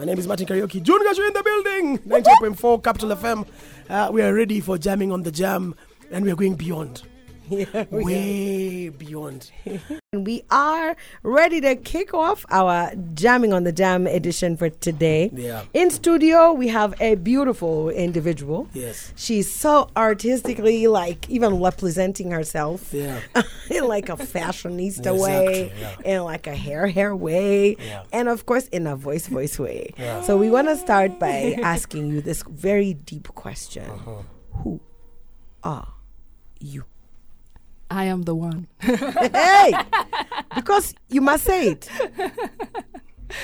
My name is Martin Kariuki. June Gachui in the building. 98.4 Capital FM. Uh, we are ready for jamming on the jam, and we are going beyond. Way beyond. and We are ready to kick off our Jamming on the Jam edition for today. Yeah. In studio, we have a beautiful individual. Yes. She's so artistically, like, even representing herself Yeah. in like a fashionista Exactly, way, yeah. in like a hair hair way, Yeah. and of course in a voice voice way. Yeah. So we want to start by asking you this very deep question: Uh-huh. Who are you? I am the one. hey, because you must say it.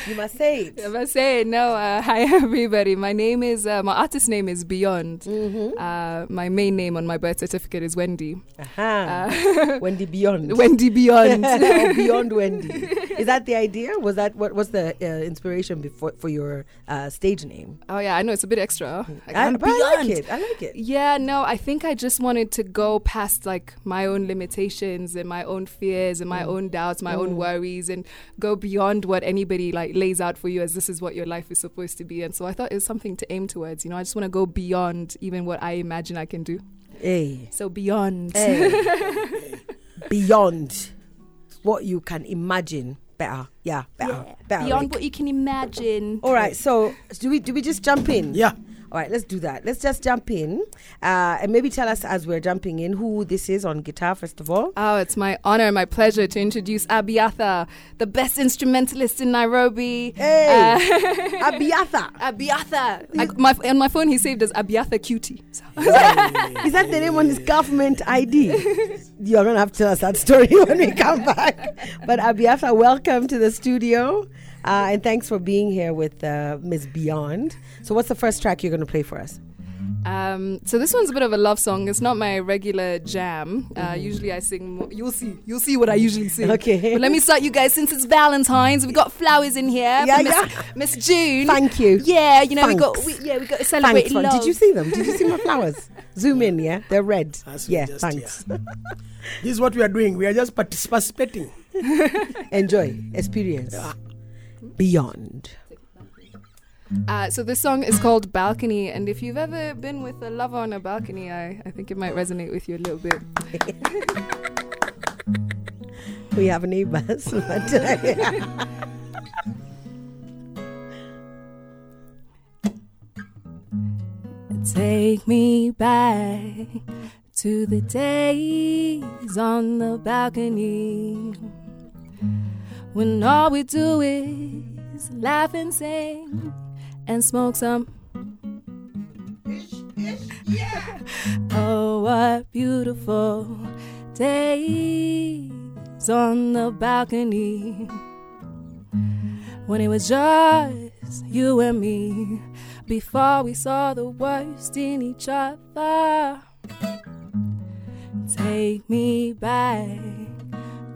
You must say it. If must say it, no, uh, hi everybody. My name is, uh, my artist name is Beyond. Mm-hmm. Uh, my main name on my birth certificate is Wendy. Uh-huh. Wendy Beyond. Wendy Beyond. Beyond Wendy. Is that the idea? Was that what was the uh, inspiration before for your uh, stage name? oh yeah, I know it's a bit extra. Like, I, I like Beyond. it. I like it. Yeah, no, I think I just wanted to go past like my own limitations and my own fears and my Mm. own doubts, my own worries, and go beyond what anybody like lays out for you as this is what your life is supposed to be. And so I thought it was something to aim towards. You know, I just want to go beyond even what I imagine I can do. Hey. So beyond. Hey. Beyond what you can imagine. Better. Yeah, better. Better. Beyond Rick. what you can imagine. All right, so do we do we just jump in? Yeah. All right, let's do that. Let's just jump in, uh, and maybe tell us as we're jumping in who this is on guitar first of all. Oh, it's my honor and my pleasure to introduce Abiatha, the best instrumentalist in Nairobi. Hey, Uh, Abiatha. Abiatha. I, my, on my phone, he saved as Abiatha Cutie. So. Is that the name on his government ID? You're gonna have to tell us that story when we come back. But Abiatha, welcome to the studio, uh, and thanks for being here with uh, Miss Beyond. So, what's the first track you're gonna play for us? Um, so this one's a bit of a love song. It's not my regular jam. Uh, Usually I sing. More, you'll see. You'll see what I usually sing. Okay. But let me start you guys. Since it's Valentine's, we've got flowers in here. Yeah, Miss, yeah. Miss June. Thank you. Yeah, you know we got. Thanks. We, yeah, we got to celebrate love. Did you see them? Did you see my flowers? Zoom in, yeah. They're red. That's yeah, just- thanks. yeah. This is what we are doing. We are just participating. Enjoy, experience. Beyond. Uh, so this song is called Balcony, and if you've ever been with a lover on a balcony, I, I think it might resonate with you a little bit. We have neighbors. but, Take me back to the days on the balcony when all we do is laugh and sing and smoke some. Yeah. Oh, what beautiful days on the balcony when it was just you and me before we saw the worst in each other. Take me back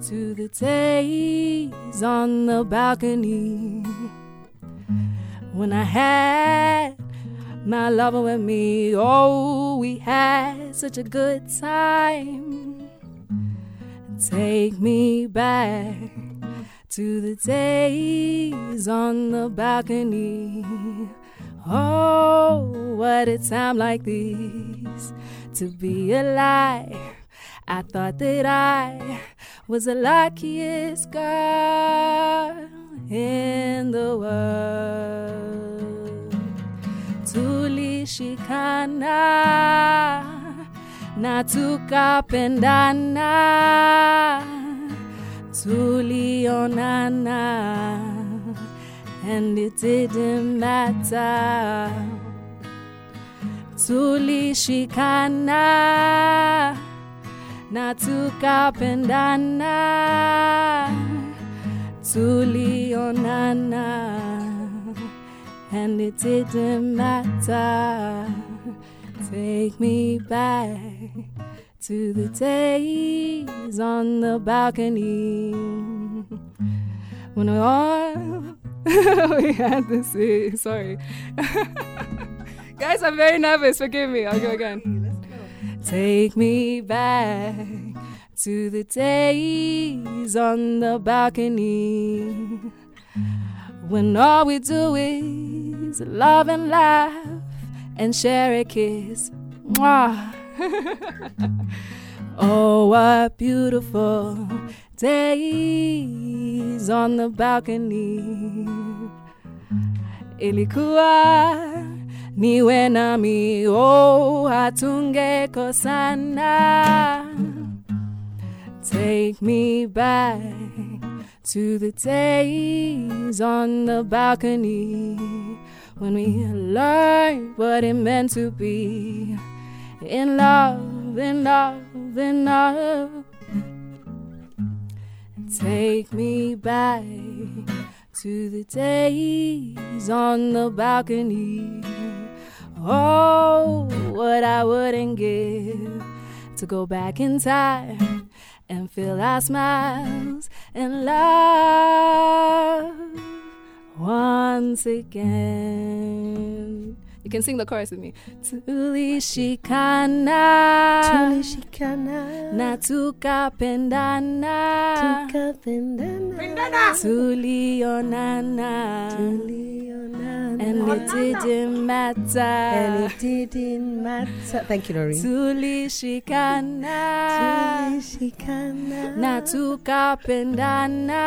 to the days on the balcony when I had my lover with me. Oh, we had such a good time. Take me back to the days on the balcony. Oh, what a time like this to be alive. I thought that I was the luckiest girl in the world. Tulishikana na tukapendana, tulionana and it didn't matter. Tulishikana na tukapendana, tulionana, and it didn't matter. Take me back to the days on the balcony when we all we had this. eh, Sorry, guys, I'm very nervous. Forgive me. I'll go again. Take me back to the days on the balcony when all we do is love and laugh and share a kiss. Mwah. oh, what beautiful days on the balcony. Ilikuwa niwe nami, oh, hatungekosana. Take me back to the days on the balcony when we learned what it meant to be in love, in love, in love. Take me back to the days on the balcony. Oh, what I wouldn't give to go back in time and feel our smiles and love once again. You can sing the chorus with me. Tulishikana, Tulishikana, na tukapendana, tukapendana, tulionana, tulionana. and it didn't matter. And it didn't matter. Thank you, Noreen. Tulishikana, Tulishikana, na tukapendana,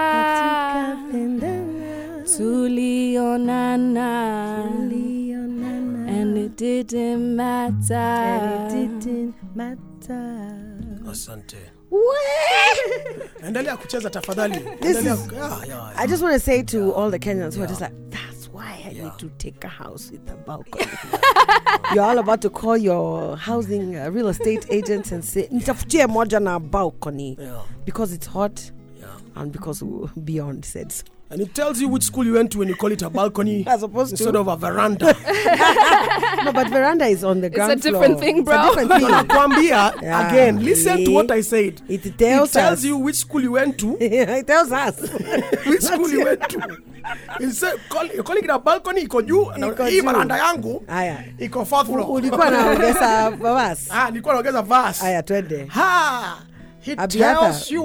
tukapendana, tulionana, tulionana. It didn't matter. And it didn't matter. asante endelea kucheza tafadhali This is- yeah, yeah, I just want to say to all the Kenyans who are just like, that's why I need to take a house with a balcony. You're all about to call your housing uh, real estate agents and say, nitafutie moja na balcony. yeah, Because it's hot yeah. And because beyond said so. and it tells you which school you went to when you call it a balcony As opposed instead to. of a veranda no, but veranda is on the ground It's a ground different floor. thing, It's a different thing. nakwambia Yeah. again listen to what i said It tells, it tells, us. you which school you went to it tells us. which school you went to Instead, call, you're calling it a balcony iko juu na hii veranda yangu iko fourth floor Ulikuwa naongeza verse. ah nilikuwa naongeza verse Haya, twende. ha It Abiata. tells you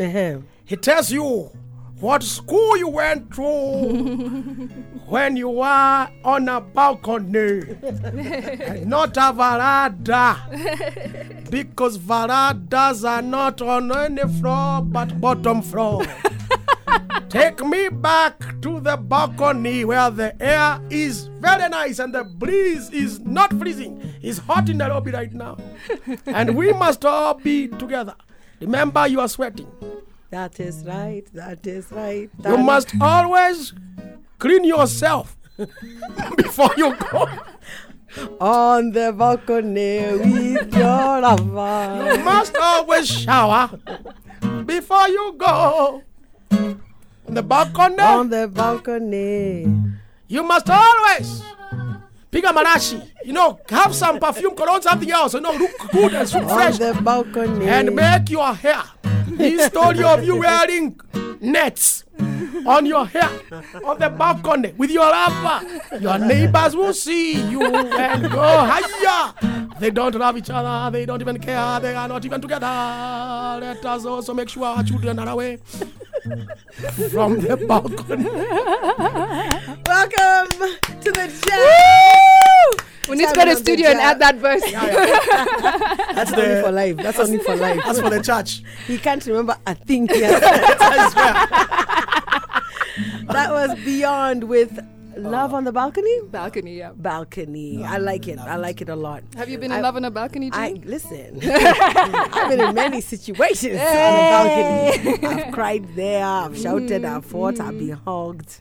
Ehe. He tells you what school you went to when you were on a balcony. And not a veranda because verandas are not on any floor but bottom floor. Take me back to the balcony where the air is very nice and the breeze is not freezing. It's hot in nairobi right now. And we must all be together. Remember you are sweating That is mm. right. That is right. you That- must always clean yourself before you go. on the balcony with your lover. You must always shower before you go. On the balcony, on the balcony. you must always pick a marashi. You know, have some perfume, cologne, something else. You know, look good and look On the balcony. And make your hair. This story of you wearing nets on your hair on the balcony with your lover. Your neighbors will see you and go higher. They don't love each other. They don't even care. They are not even together. Let us also make sure our children are away from the balcony. Welcome to the jam. We need to Jam go to the the studio and add that verse. That's Only for life. That's only for life. that's for the church. He can't remember a thing here. I swear. that was Beyond with Love on the Balcony? Balcony, yeah. Balcony. I like it. I like it a lot. Have you been in I- love on a balcony, I listen. I've been in many situations on the balcony. I've cried there. I've shouted. I've fought. I've been hugged,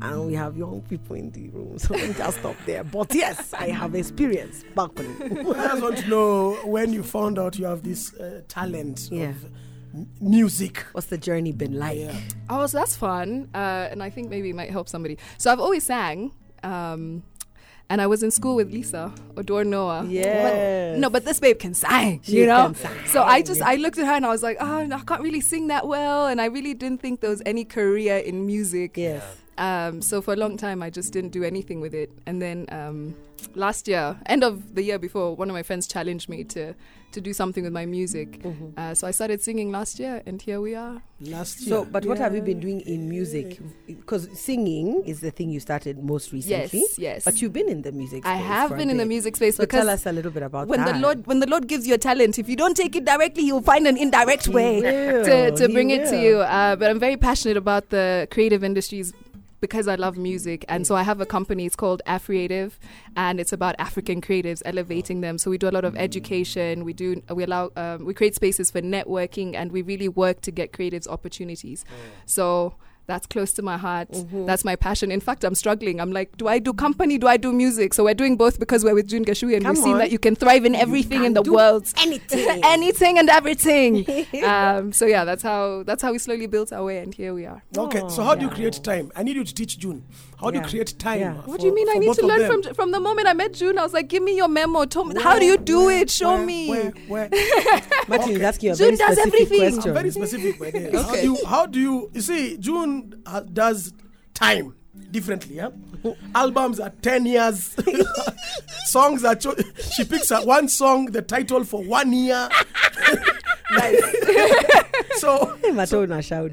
and we have young people in the room, so let me just stop there. But yes, I have experience balcony. I just want to know when you found out you have this uh, talent Yeah. of m- music. What's the journey been like? Yeah. Oh, so that's fun. Uh, and I think maybe it might help somebody. So I've always sang. Um, and I was in school with Lisa Oduor-Noah. Yes. But, no, but this babe can sing, She you know? can sing. So I just, I looked at her and I was like, oh, no, I can't really sing that well. And I really didn't think there was any career in music. Yes. Um, so for a long time, I just didn't do anything with it. And then um, last year, end of the year before, one of my friends challenged me to to do something with my music. Mm-hmm. Uh, so I started singing last year, and here we are. Last year. So, but what have you been doing in music? Because singing is the thing you started most recently. Yes, yes. But you've been in the music. I have for a been in the music space So because tell us a little bit about when that. the Lord when the Lord gives you a talent, if you don't take it directly, He'll find an indirect He way will, to, to he bring it to you. Uh, but I'm very passionate about the creative industries because I love music, and so I have a company. It's called Afriative, and it's about African creatives elevating them. So we do a lot of education. We do we allow um, we create spaces for networking, and we really work to get creatives opportunities. So. That's close to my heart. Mm-hmm. That's my passion. In fact, I'm struggling. I'm like, do I do company? Do I do music? So we're doing both because we're with June Gachui and Come we've seen on. that you can thrive in everything in can the do world. anything. anything and everything. um, so yeah, that's how that's how we slowly built our way, and here we are. Okay, so how do you create time? I need you to teach June. How do you create time? Yeah. What do you mean? I need to learn them? from from the moment I met June. I was like, give me your memo. Tell me, how do you do Where- it? Show where- me. Where, where? Martin is asking a June very does specific everything. I'm very specific. My dear. How do you? How do you? You see, June uh, does time differently. Yeah, albums are ten years. Songs are. Cho- she picks up one song, the title for one year. so Hey, Matona shout.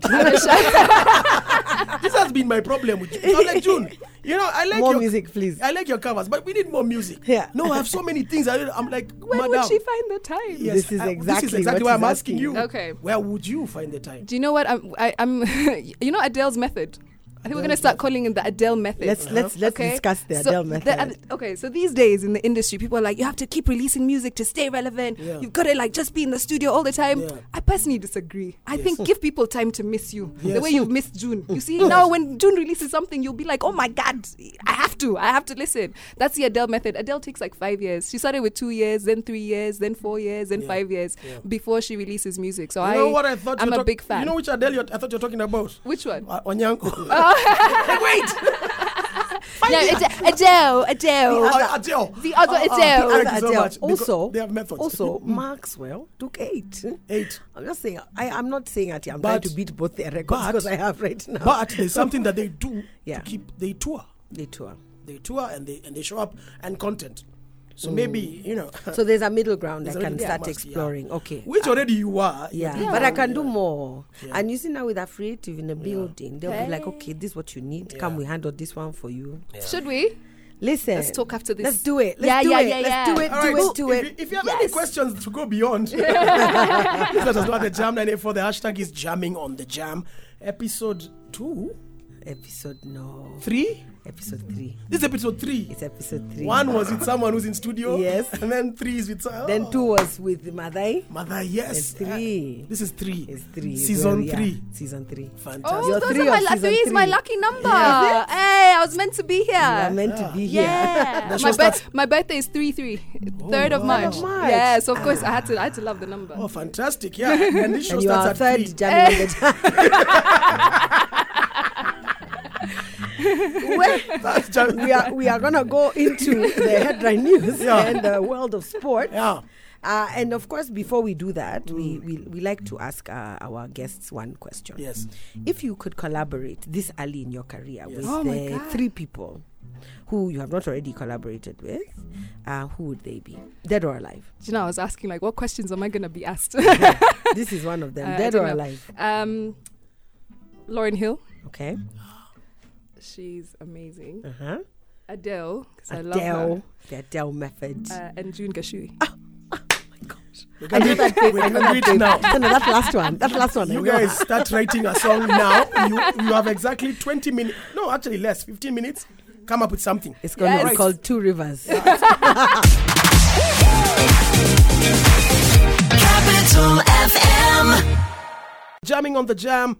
This has been my problem with you. I'm like June. You know, I like More your, music, please. I like your covers, but we need more music. Yeah. No, I have so many things. I, I'm like, When madam. would she find the time? Yes, This is I- exactly this is exactly what why I'm asking asking. you. Okay. Where would you find the time? Do you know what? I'm. I, I'm. you know Adele's method. I think we're gonna start calling it the Adele method. Let's let's let's Okay? discuss the So Adele the method. Ad- okay, so these days in the industry, people are like, you have to keep releasing music to stay relevant. Yeah. You've got to like just be in the studio all the time. Yeah. I personally disagree. I think give people time to miss you the way you've missed June. You see, now when June releases something, you'll be like, oh my god, I have to, I have to listen. That's the Adele method. Adele takes like five years. She started with two years, then three years, then four years, then Yeah. five years before she releases music. So You I, know what I thought? I'm a talk- big fan. You know which Adele you're, I thought you're talking about? Which one? Uh, Onyango. No, Ade- Adele, Adele. Uh, Adele. The other ah, Adele. thank Other you so Adele. much, Also, they have methods. also Maxwell took eight. Eight. I'm just saying. I, I'm not saying that I'm But- trying to beat both their records but- because I have right now. But there's something that they do Yeah. to keep. They tour. they tour. They tour and they and they show up and content. So maybe you know. So there's a middle ground I There's a can middle- yeah, start must, yeah. exploring. Okay. which uh, already you are. Yeah, You're but I can it. do more. Yeah. And you see now with a creative in a building, they'll be like, okay, this is what you need. Come, we handle this one for you. Should we? Listen. Let's talk after this. Let's do it. Let's Yeah, do yeah, it. yeah, Let's yeah. do it. All do right, it. Do if, it. You, if you have any questions to go beyond, please let us know at the Jam 94. The hashtag is jamming on the jam. Episode two, Episode no. three. Episode three. This is episode three. It's episode three. One was with someone who's in studio. Yes. And then three is with oh, Then two was with Madai. Mother, yes. It's three. Uh, this is three. It's three. Season Well, yeah, three. Season three. Fantastic. Oh, You're those three are my season three is my lucky number. Yeah. Hey, I was meant to be here. You're meant to be here. Yeah, my, bir- starts- my birthday is three three, third of. March. Third of March. Yeah, so of course I had to I had to love the number. Oh, fantastic. Yeah. And this show and you are starts at third three. jamming on the That's jam- we are we are gonna go into the headline news Yeah. and the world of sport. Yeah. Uh, and of course, before we do that, we, we we like to ask uh, our guests one question. Yes. If you could collaborate this early in your career Yes. with Oh my uh, three people who you have not already collaborated with, uh, who would they be, dead or alive? Do you know, I was asking like, what questions am I gonna be asked? this is one of them, Uh, dead or know. alive. um, Lauryn Hill, Okay. She's amazing. Uh huh. Adele, because I love Adele, the Adele method. her. Uh, and June Gachui. We can do it, we can do it now. no, no, that last one. That last one. I You know. guys start writing a song now. You you have exactly 20 minutes. No, actually less. 15 minutes. Come up with something. It's going to Yes. be called Two Rivers. Capital FM. Jamming on the jam.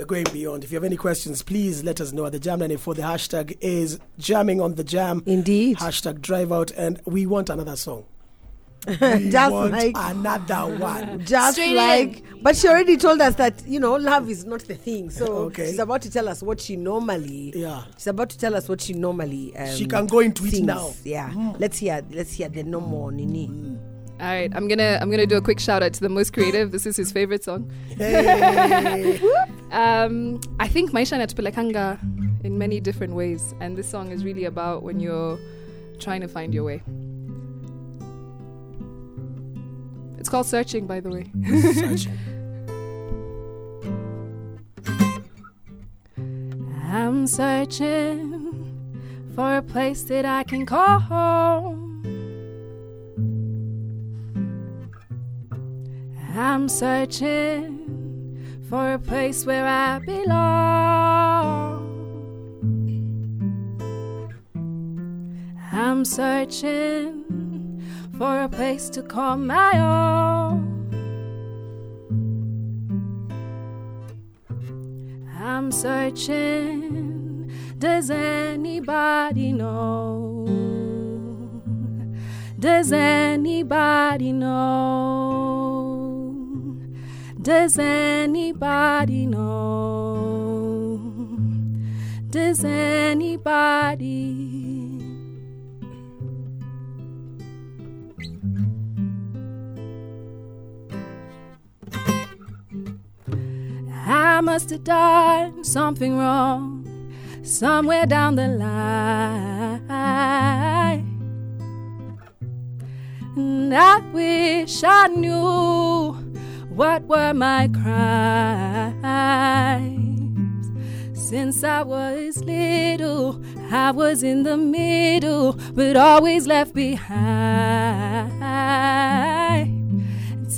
We're going beyond. If you have any questions, please let us know at the Jam 94. The hashtag is jamming on the jam. Indeed. Hashtag drive out. And we want another song. We Just want like- another one. Just Straight like, but she already told us that you know love is not the thing. So Okay. she's about to tell us what she normally. Yeah. She's about to tell us what she normally. Um, She can go into it now. Yeah. Let's hear. Let's hear the no more nini. All right, I'm gonna I'm gonna do a quick shout out to the most creative. This is his favorite song. Hey. Um, I think Maisha Natupelekanga in many different ways, and this song is really about when you're trying to find your way. It's called Searching, by the way. Searching. I'm searching for a place that I can call home. I'm searching for a place where I belong. I'm searching for a place to call my own. I'm searching. Does anybody know? Does anybody know? Does anybody know? Does anybody? I must have done something wrong somewhere down the line. And I wish I knew what were my crimes. Since I was little, I was in the middle, but always left behind.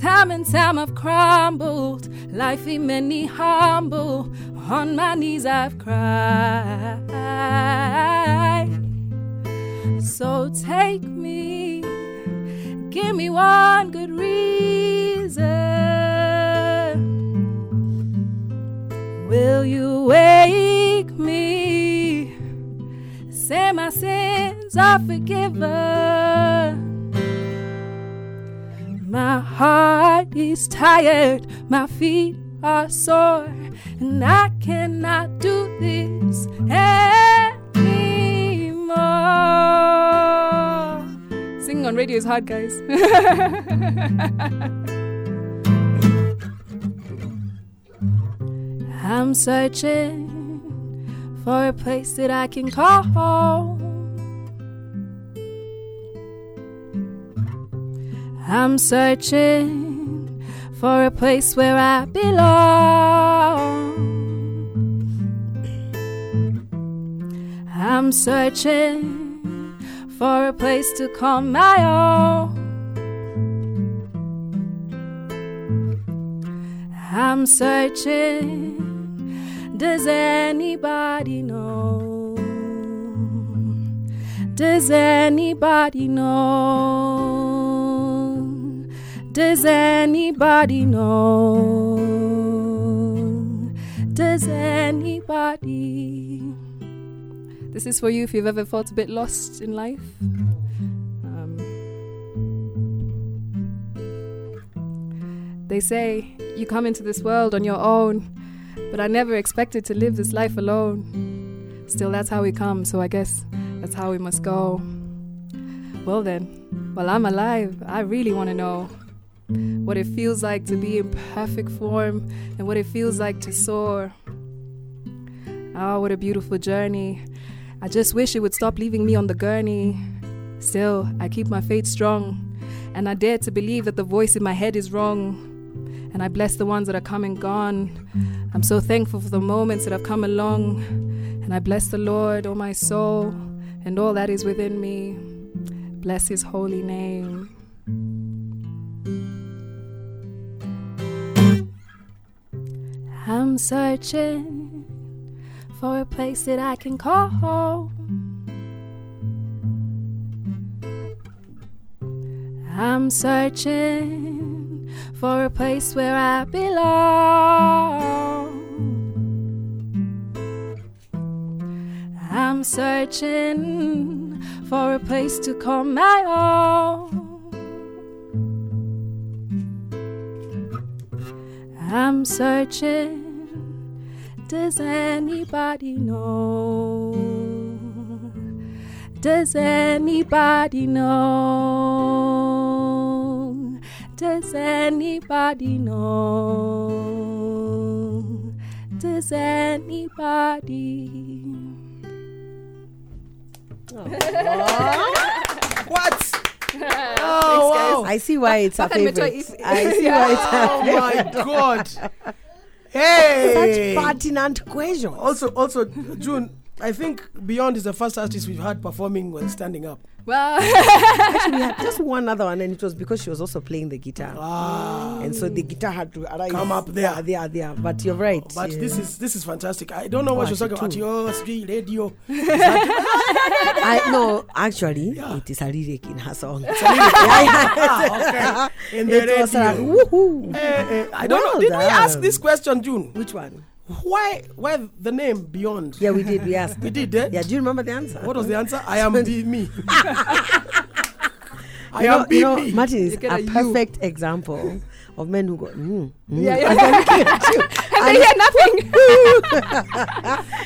Time and time I've crumbled, life made me humble. On my knees I've cried. So take me, give me one good reason. Will you wake me? Say my sins are forgiven. My heart is tired, my feet are sore, and I cannot do this anymore. Singing on radio is hard, guys. I'm searching for a place that I can call home. I'm searching for a place where I belong. I'm searching for a place to call my own. I'm searching. Does anybody know? Does anybody know? Does anybody know? Does anybody? This is for you if you've ever felt a bit lost in life. Um, they say you come into this world on your own, but I never expected to live this life alone. Still, that's how we come, so I guess that's how we must go. Well, then, while I'm alive, I really want to know what it feels like to be in perfect form and what it feels like to soar. Oh, what a beautiful journey. I just wish it would stop leaving me on the gurney. Still, I keep my faith strong, and I dare to believe that the voice in my head is wrong. And I bless the ones that are come and gone. I'm so thankful for the moments that have come along. And I bless the Lord, oh my soul, and all that is within me. Bless his holy name. I'm searching for a place that I can call home. I'm searching for a place where I belong. I'm searching for a place to call my own. I'm searching. Does anybody know? Does anybody know? Does anybody know? Does anybody? Oh. What? Oh, wow. I see why it's a Back and Metro favorite. East. I see why it's a Oh my God. Hey. such pertinent question. Also, also, June. I think Beyond is the first artist we've had performing while standing up. Well, Actually, we had just one other one, and it was because she was also playing the guitar, Ah. and so the guitar had to arrive Come up there. Yeah, there, there. But you're right. But yeah. this is this is fantastic. I don't know what you're talking actually about. Your street radio. I no, actually, Yeah. it is a lyric in her song. ah, okay. In the it was like, woohoo. Eh, eh, I don't Well know. Did we ask this question, June? Which one? Why why the name Beyond? Yeah, we did. We asked. We did, eh? Yeah, do you remember the answer? What was the answer? I am be me. I You know, am be you know, me. Martin is You get a a you. perfect example of men who go, mm, mm. Yeah, yeah. And they're looking at you. and they hear nothing.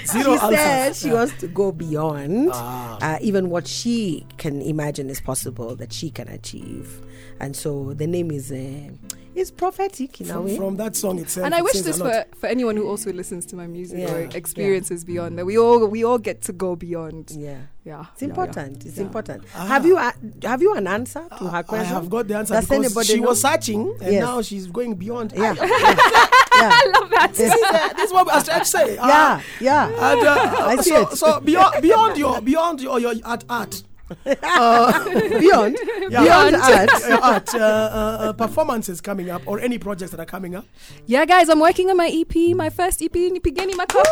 Zero she said answers. she wants to go beyond Ah. uh, even what she can imagine is possible that she can achieve, and so the name is uh, is prophetic in a from, way. from that song itself. and I it wish this lot. for, for anyone who also listens to my music Yeah, or yeah. experiences beyond that we all we all get to go beyond. yeah. Yeah, It's yeah, yeah. important. It's Yeah. important. Ah. Have you uh, have you an answer to her question? I have got the answer Does because anybody she know? was searching and Yes. now she's going beyond. Yeah. I- yeah. I love that. this, is, uh, this is what I was trying to say. Yeah. Ah, Yeah. and, uh, I see so, it. so beyond beyond your beyond your, your art art Beyond. Yeah. Beyond art. uh, art uh, uh, uh, performances coming up or any projects that are coming up. Yeah, guys, I'm working on my EP, my first EP, Nipigeni Makofi.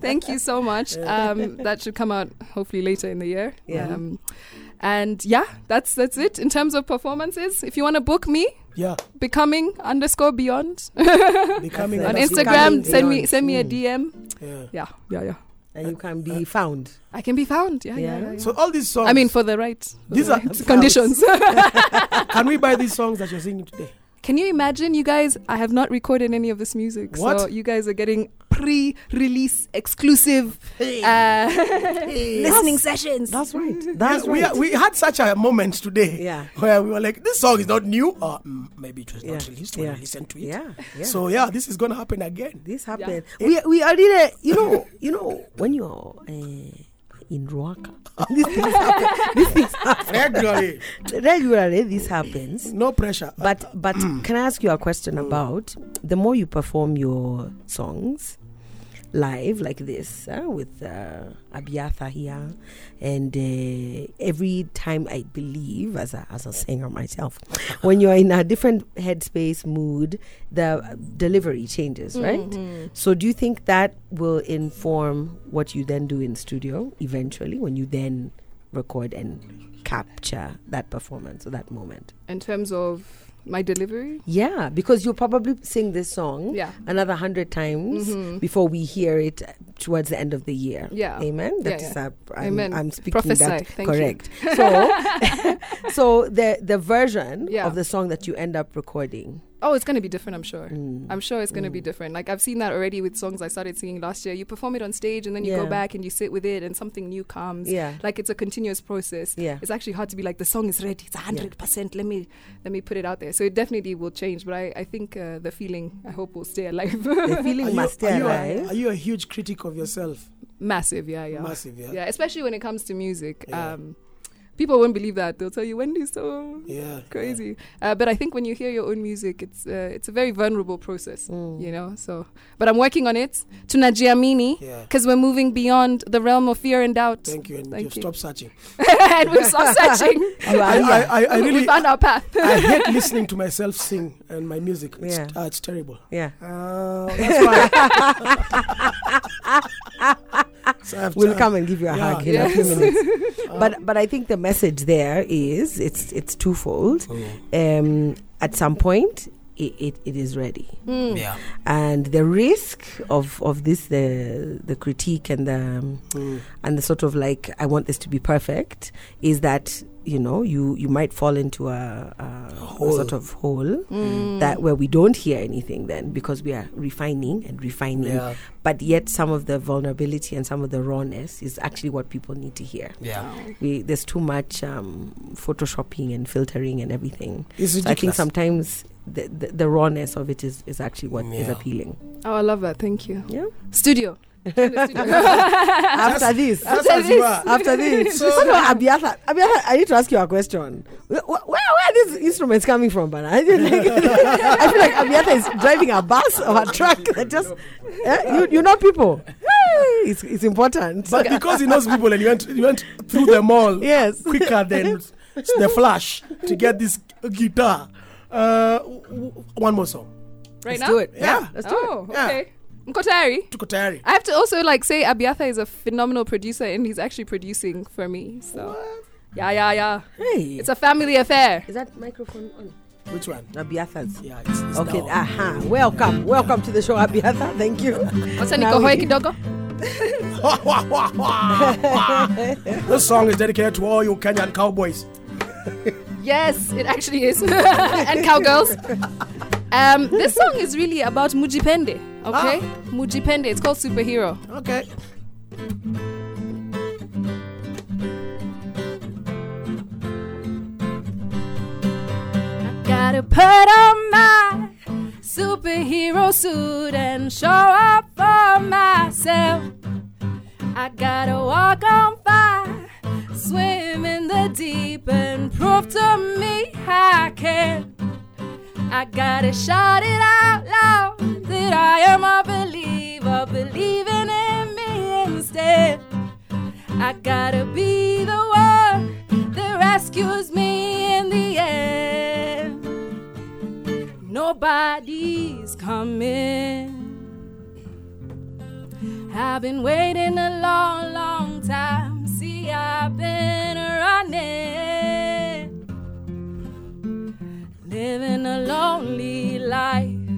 Thank you so much. Um, that should come out hopefully later in the year. Yeah. Um, and yeah, that's that's it in terms of performances. If you want to book me, Yeah, becoming underscore beyond becoming on Instagram. Becoming Send me send me a Mm. DM. Yeah. Yeah, yeah, yeah. And you can be found. I can be found. Yeah, yeah. Yeah. yeah, yeah. So all these songs. I mean, for the right, for These the are- right conditions. can we buy these songs that you're singing today? Can you imagine, you guys? I have not recorded any of this music, so you guys are getting pre-release exclusive uh, listening sessions. That's right. That's Yeah, we, right. we had such a moment today Yeah. where we were like, this song is not new, or mm, maybe it was not released when Yeah. I listened to it. yeah. Yeah. So yeah, this is gonna happen again. this happened. We we are really, you know, you know, when you're uh, in Ruaka, these things happen. These things happen. Regularly, Regularly, this happens. no pressure. But but can I ask you a question about the more you perform your songs live like this uh, with uh, Abiatha here, and uh, every time I believe as a as a singer myself, when you're in a different headspace mood, the delivery changes, right? Mm-hmm. So do you think that will inform what you then do in studio eventually when you then record and capture that performance or that moment? In terms of my delivery, Yeah, because you'll probably sing this song yeah, another hundred times Mhm. before we hear it towards the end of the year. Yeah. Amen. Yeah, That is yeah. a, I'm, Amen. I'm speaking Prophesy. that Thank you. correct. So, so the the version Yeah. of the song that you end up recording. Oh, it's going to be different, I'm sure. Mm. I'm sure it's going to be different. Like I've seen that already with songs I started singing last year. You perform it on stage and then you Yeah. go back and you sit with it and something new comes. Yeah. Like it's a continuous process. Yeah. It's actually hard to be like the song is ready. It's 100%. Let me let me put it out there. So it definitely will change, but I I think uh, the feeling I hope will stay alive. The feeling Are you, must are, stay you alive. a, are you a huge critic of yourself? Massive, yeah, yeah. Massive, yeah. Yeah, especially when it comes to music. Yeah. Um people won't believe that. They'll tell you Wendy's so Yeah. crazy. Uh, but I think when you hear your own music, it's uh, it's a very vulnerable process, Mm. you know. So, but I'm working on it. Tunajiamini, Yeah. because we're moving beyond the realm of fear and doubt, Thank you, and Thank you've you. stopped searching. and we've stopped searching. You I. I, I, I we really found our path. I hate listening to myself sing and my music. It's, Yeah. uh, it's terrible. yeah. Uh, that's why. So I have to- We'll come and give you a Yeah. hug in a few Yes. minutes. but but I think the message there is it's it's twofold. Um, at some point, it, it, it is ready. Mm. Yeah. and the risk of of this the the critique and the um, Mm. and the sort of like I want this to be perfect is that you know you you might fall into a, a, a hole. sort of hole Mm. that where we don't hear anything then because we are refining and refining Yeah. but yet some of the vulnerability and some of the rawness is actually what people need to hear Yeah. we there's too much um, photoshopping and filtering and everything It's so I think sometimes the, the, the rawness of it is, is actually what is Yeah. appealing Oh, I love that. Thank you. yeah Studio. After this. Just as you. After this. So- So, no, Abiatha, Abiatha, I need to ask you a question. Where, where, where are these instruments coming from, Bana? I feel like, I feel like Abiatha is driving a bus or a truck that just, eh, you, you know people. It's, it's important. But because he knows people and he went, he went through them all Yes. quicker than the flash to get this guitar. Uh, w- w- one more song. Right Let's now? do it. Yeah. Let's do Oh, Yeah. okay. Mkotari. Tuko tayari. I have to also like say Abiatha is a phenomenal producer and he's actually producing for me. So yeah, yeah, yeah. Hey. It's a family affair. is that microphone on? Which one? Abiatha's. Yeah, it's, it's Okay, now. aha. Welcome. Welcome to the show, Abiatha. Thank you. Wacha Now nikohoe we- kidogo. this song is dedicated to all you Kenyan cowboys. Yes, it actually is. and cowgirls. Um, this song is really about Mujipende. Okay, Ah. Mujipende. It's called Superhero. Okay. I gotta put on my superhero suit and show up for myself. I gotta walk on fire, swim in the deep, and prove to me I can. I gotta shout it out loud that I am a believer, believing in me instead. I gotta be the one that rescues me in the end. Nobody's coming. I've been waiting a long, long time. See, I've been running, living a lonely life.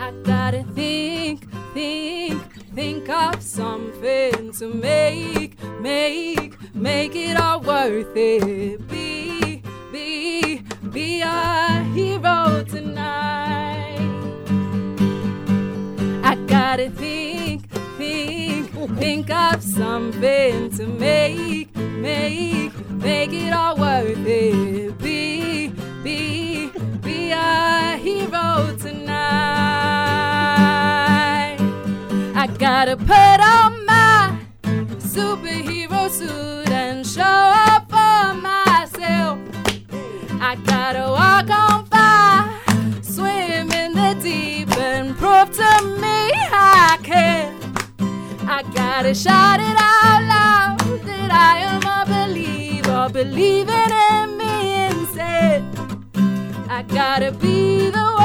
I gotta think, think, think of something to make, make, make it all worth it. Be, be, be a hero tonight. I gotta think, think, think of something to make, make, make it all gotta put on my superhero suit and show up for myself. I gotta walk on fire, swim in the deep, and prove to me I can. I gotta shout it out loud that I am a believer, believing in me instead. I gotta be the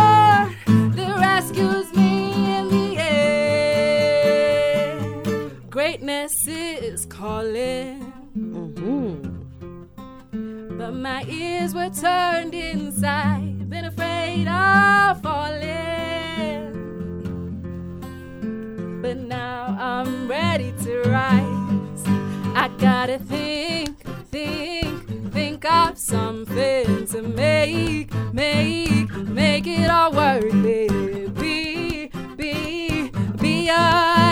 my ears were turned inside, been afraid of falling. But now I'm ready to rise. I gotta think, think, think of something to make, make, make it all worth it. Be, be, be a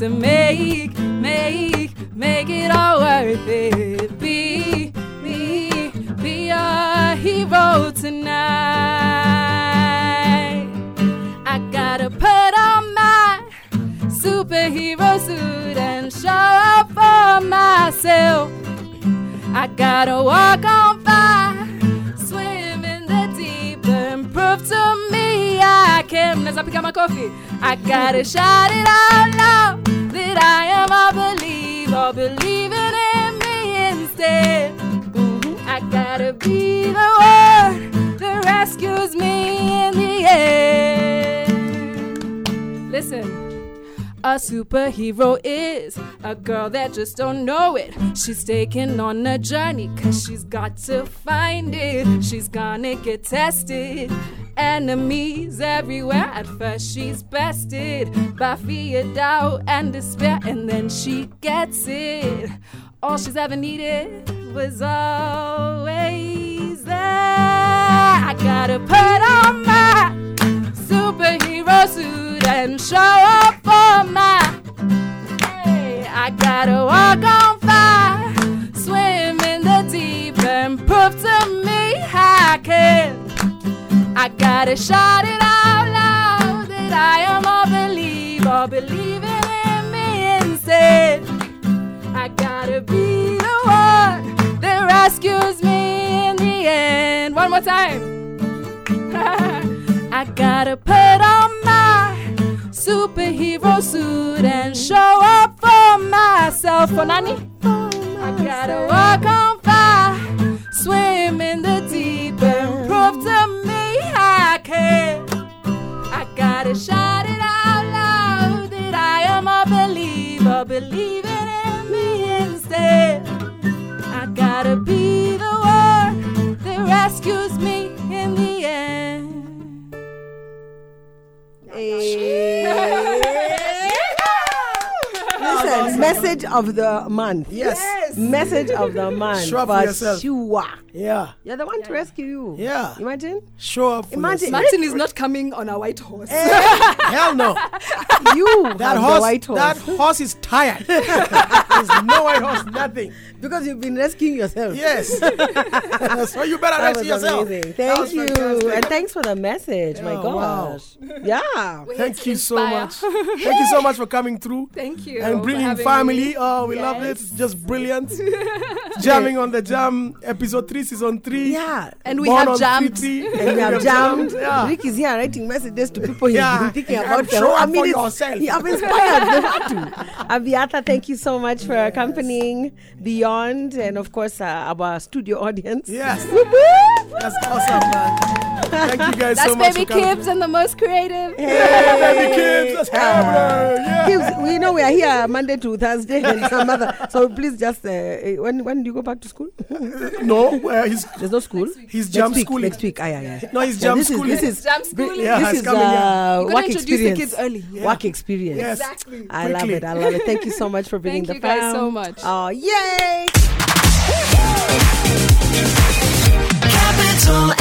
to make, make, make it all worth it. Be, be, be a hero tonight. I gotta put on my superhero suit and show up for myself. I gotta walk on fire, swim in the deep, and prove to me I can. As I pick up my coffee, I gotta shout it out loud that I am a believer, believing in me instead. I gotta be the one that rescues me in the end. Listen. A superhero is a girl that just don't know it. She's taking on a journey cause she's got to find it. She's gonna get tested. Enemies everywhere. At first, she's bested by fear, doubt, and despair. And then she gets it. All she's ever needed was always there. I gotta put on my superhero suit and show up for my. Hey, I gotta walk on fire, swim in the deep, and prove to me I can. I gotta shout it out loud that I am a believer, believing in me instead. I gotta be the one that rescues me in the end. One more time. I gotta put on my superhero suit and show up for myself. For Nani? Listen, message of the month. Yes. Message of the month. Show up for yourself. Sure. Yeah. You're the one to rescue you. Yeah. Imagine. Show up. Imagine- yourself. Martin is not coming on a white horse. Eh, hell no. You That have horse, the white horse. that horse is tired. There's no white horse, nothing. because you've been rescuing yourself. Yes. so you better That rescue was yourself. amazing. That Thank was you. fantastic. And thanks for the message. My oh, Yeah, wow. gosh. Yeah. Thank you so much. Thank you so much for coming through. Thank you. And for bringing having family. me. Oh, we love it. Just brilliant. Jamming on the Jam, episode 3, season 3. Yeah. And we Born have jammed. 3-3. And we have jammed. Yeah. Rick is here writing messages to people he's Yeah. been thinking And about. show I up mean, for it's- yourself. You have inspired them to. Aviata, thank you so much for accompanying Beyond and, of course, uh, our studio audience. Yes. Whoop, whoop. That's awesome, man. Thank you guys That's so much That's baby for coming. Kibbs and the most creative. Hey, baby Kibbs. That's happening. Yeah. Gibbs, we know we are here Monday to Thursday and some other. So please just, uh, eh, when when do you go back to school? No, uh, he's, There's no school. he's Next jam week, schooling. Next week, ah, yeah, yeah. No, he's Yeah, jam this is schooling. this is Jam schooling. Yeah, this is coming, yeah. uh, You gotta work introduce the kids early. Work experience. Yes. Exactly. I love it. I love it. Thank you so much for bringing Thank the you guys fam. so much. Oh, yay! Capital